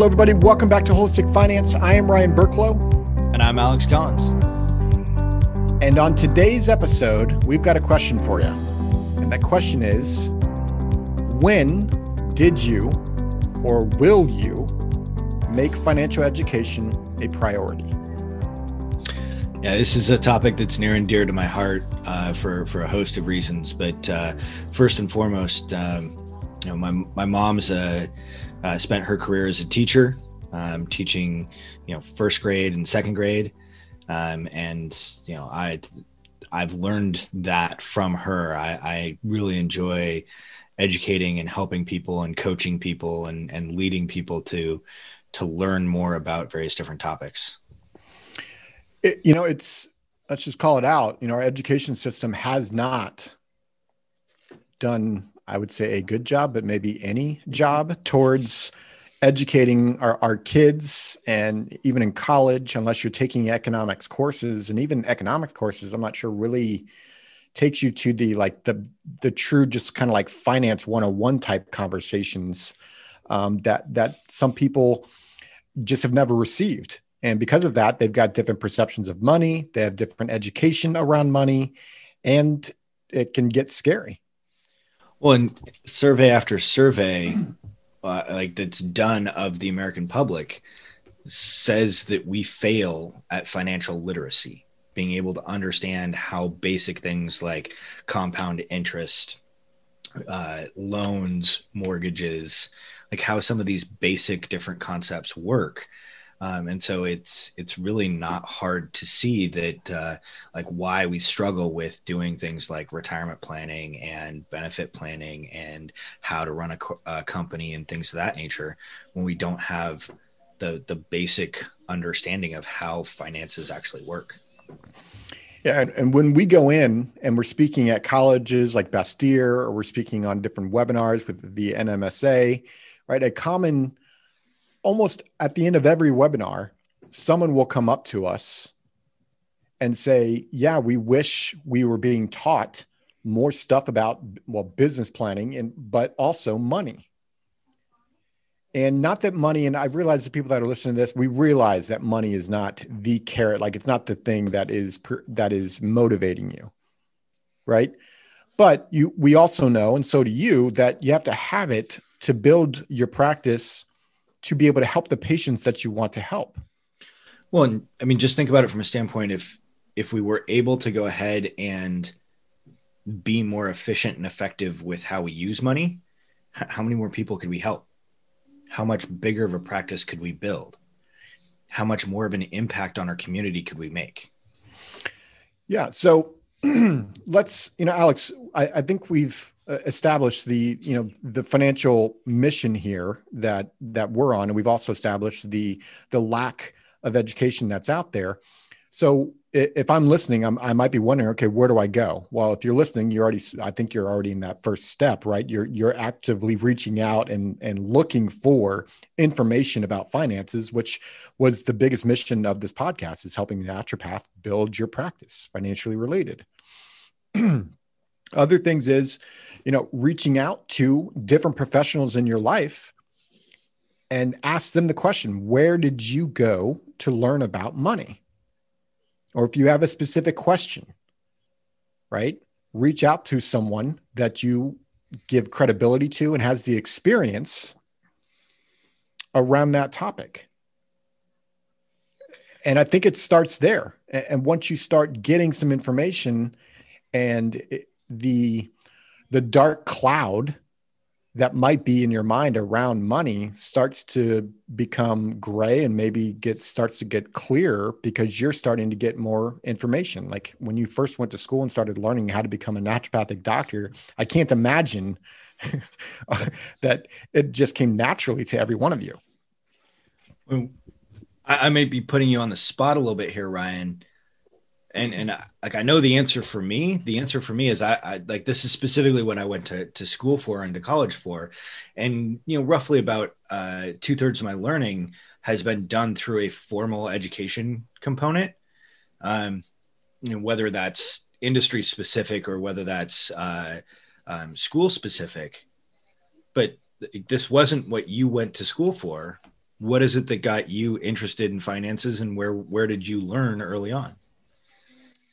Hello, everybody. Welcome back to Holistic Finance. I am Ryan Burklow. And I'm Alex Collins. And on today's episode, we've got a question for you. And that question is When did you or will you make financial education a priority? Yeah, this is a topic that's near and dear to my heart uh, for for a host of reasons. But uh, first and foremost, um, you know, my my mom's a uh, spent her career as a teacher, um, teaching, you know, first grade and second grade, um, and you know, I I've learned that from her. I, I really enjoy educating and helping people and coaching people and and leading people to to learn more about various different topics. It, you know, it's let's just call it out. You know, our education system has not done I would say a good job, but maybe any job towards educating our, our kids and even in college, unless you're taking economics courses and even economics courses, I'm not sure really takes you to the like the the true just kind of like finance 101 type conversations um, that that some people just have never received. And because of that they've got different perceptions of money they have different education around money and it can get scary well, and survey after survey, uh, like that's done of the American public, says that we fail at financial literacy, being able to understand how basic things like compound interest, uh, loans, mortgages, like how some of these basic different concepts work um, and so it's it's really not hard to see that uh, like why we struggle with doing things like retirement planning and benefit planning and how to run a, co- a company and things of that nature when we don't have the the basic understanding of how finances actually work. Yeah, and, and, when we go in and we're speaking at colleges like Bastyr, or we're speaking on different webinars with the NMSA, right? A common almost at the end of every webinar, someone will come up to us and say, Yeah, we wish we were being taught more stuff about well business planning and but also money. And not that money and i realize the people that are listening to this we realize that money is not the carrot like it's not the thing that is that is motivating you right? But you we also know and so do you that you have to have it to build your practice to be able to help the patients that you want to help. Well, and I mean, just think about it from a standpoint if if we were able to go ahead and be more efficient and effective with how we use money, how many more people could we help? How much bigger of a practice could we build? How much more of an impact on our community could we make? Yeah. So let's, you know, Alex, I, I think we've uh, established the you know the financial mission here that that we're on. And we've also established the the lack of education that's out there so if i'm listening I'm, i might be wondering okay where do i go? Well if you're listening you're already i think you're already in that first step right? You're you're actively reaching out and and looking for information about finances which was the biggest mission of this podcast is helping naturopath build your practice financially related. Other things is you know reaching out to different professionals in your life and ask them the question where did you go to learn about money or if you have a specific question right reach out to someone that you give credibility to and has the experience around that topic. And i think it starts there. And once you start getting some information and the the dark cloud that might be in your mind around money starts to become gray and maybe get starts to get clear because you're starting to get more information. Like when you first went to school and started learning how to become a naturopathic doctor i can't imagine that it just came naturally to every one of you. I, I may be putting you on the spot a little bit here ryan and and I, like I know the answer for me. The answer for me is I, I like this is specifically what I went to to school for and to college for, and you know roughly about uh, two thirds of my learning has been done through a formal education component. Um, you know whether that's industry specific or whether that's uh, um, school specific, but this wasn't what you went to school for. what is it that got you interested in finances and where where did you learn early on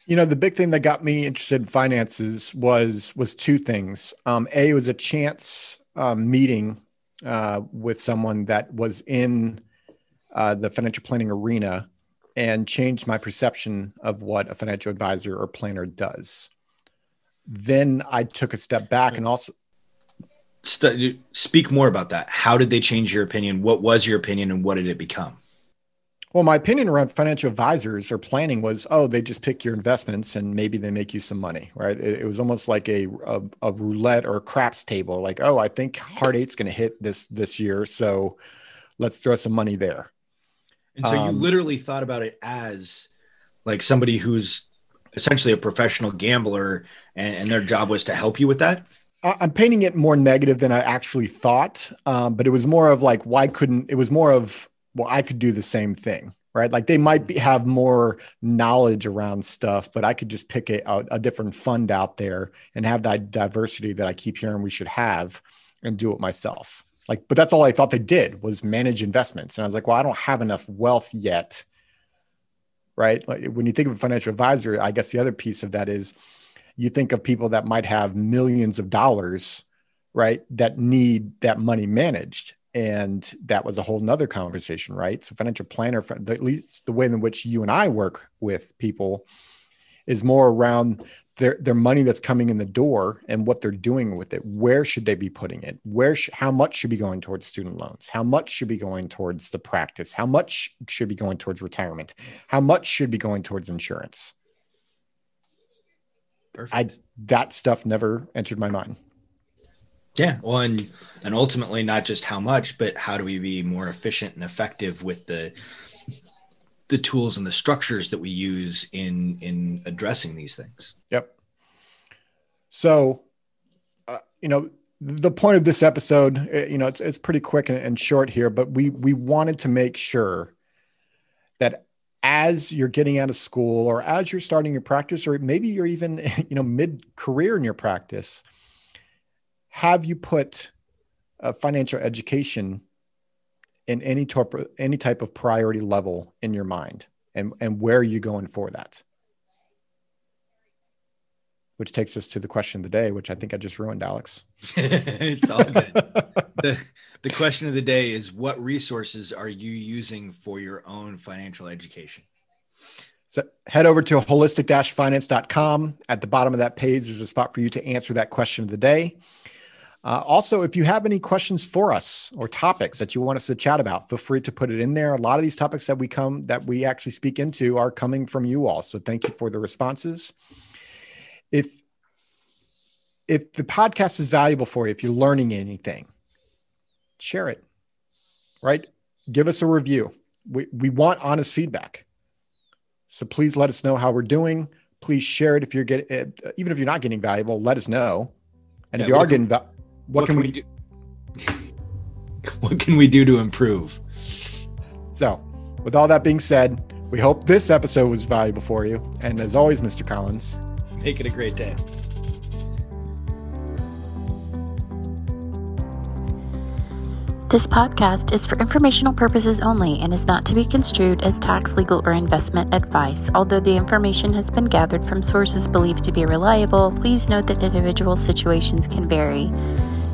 you know the big thing that got me interested in finances was was two things um, a was a chance um, meeting uh, with someone that was in uh, the financial planning arena and changed my perception of what a financial advisor or planner does then i took a step back and also speak more about that. How did they change your opinion? What was your opinion and what did it become? Well, my opinion around financial advisors or planning was, oh, they just pick your investments and maybe they make you some money, right? It, it was almost like a, a, a roulette or a craps table. Like, oh, I think Hard Eight's going to hit this this year, so let's throw some money there. And so um, you literally thought about it as like somebody who's essentially a professional gambler, and, and their job was to help you with that. I'm painting it more negative than I actually thought, um, but it was more of like, why couldn't? It was more of, well, I could do the same thing, right? Like they might be, mm-hmm. have more knowledge around stuff, but I could just pick a, a, a different fund out there and have that diversity that I keep hearing we should have, and do it myself. Like, but that's all I thought they did was manage investments, and I was like, well, I don't have enough wealth yet, right? Like when you think of a financial advisor, I guess the other piece of that is you think of people that might have millions of dollars, right? That need that money managed. And that was a whole nother conversation, right? So financial planner, at least the way in which you and I work with people is more around their, their money that's coming in the door and what they're doing with it. Where should they be putting it? Where, sh- how much should be going towards student loans? How much should be going towards the practice? How much should be going towards retirement? How much should be going towards insurance? Perfect. I that stuff never entered my mind. Yeah, well, and and ultimately not just how much, but how do we be more efficient and effective with the the tools and the structures that we use in in addressing these things. Yep. So, uh, you know, the point of this episode, uh, you know, it's it's pretty quick and, and short here, but we we wanted to make sure that as you're getting out of school or as you're starting your practice or maybe you're even you know mid career in your practice have you put a financial education in any type any type of priority level in your mind and and where are you going for that which takes us to the question of the day, which I think I just ruined, Alex. it's all good. the, the question of the day is what resources are you using for your own financial education? So head over to holistic finance.com. At the bottom of that page, there's a spot for you to answer that question of the day. Uh, also, if you have any questions for us or topics that you want us to chat about, feel free to put it in there. A lot of these topics that we come that we actually speak into are coming from you all. So thank you for the responses if if the podcast is valuable for you, if you're learning anything, share it. Right? Give us a review. We we want honest feedback. So please let us know how we're doing. Please share it if you're getting even if you're not getting valuable, let us know. And yeah, if you are getting va- what, what, can, we, we do? what can we do to improve? So, with all that being said, we hope this episode was valuable for you. And as always, Mr. Collins, Make it a great day. This podcast is for informational purposes only and is not to be construed as tax, legal, or investment advice. Although the information has been gathered from sources believed to be reliable, please note that individual situations can vary.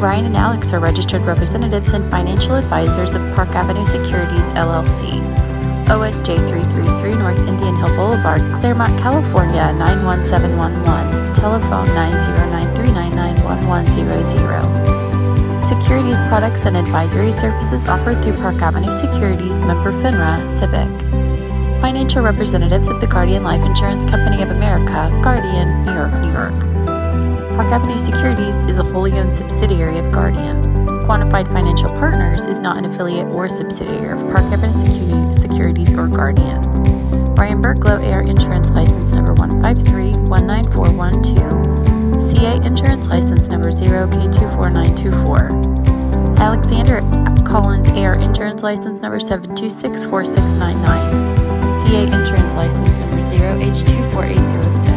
Ryan and Alex are registered representatives and financial advisors of Park Avenue Securities, LLC. OSJ 333 North Indian Hill Boulevard, Claremont, California 91711. Telephone 909-399-1100. Securities products and advisory services offered through Park Avenue Securities, member FINRA, SIPC. Financial representatives of the Guardian Life Insurance Company of America, Guardian, New York, New York. Park Avenue Securities is a wholly owned subsidiary of Guardian. Quantified Financial Partners is not an affiliate or subsidiary of Park Avenue Securities or Guardian. Brian Burklow, AR Insurance License Number 153-19412, CA Insurance License Number 0K24924. Alexander Collins, AR Insurance License Number 7264699, CA Insurance License Number 0H24807.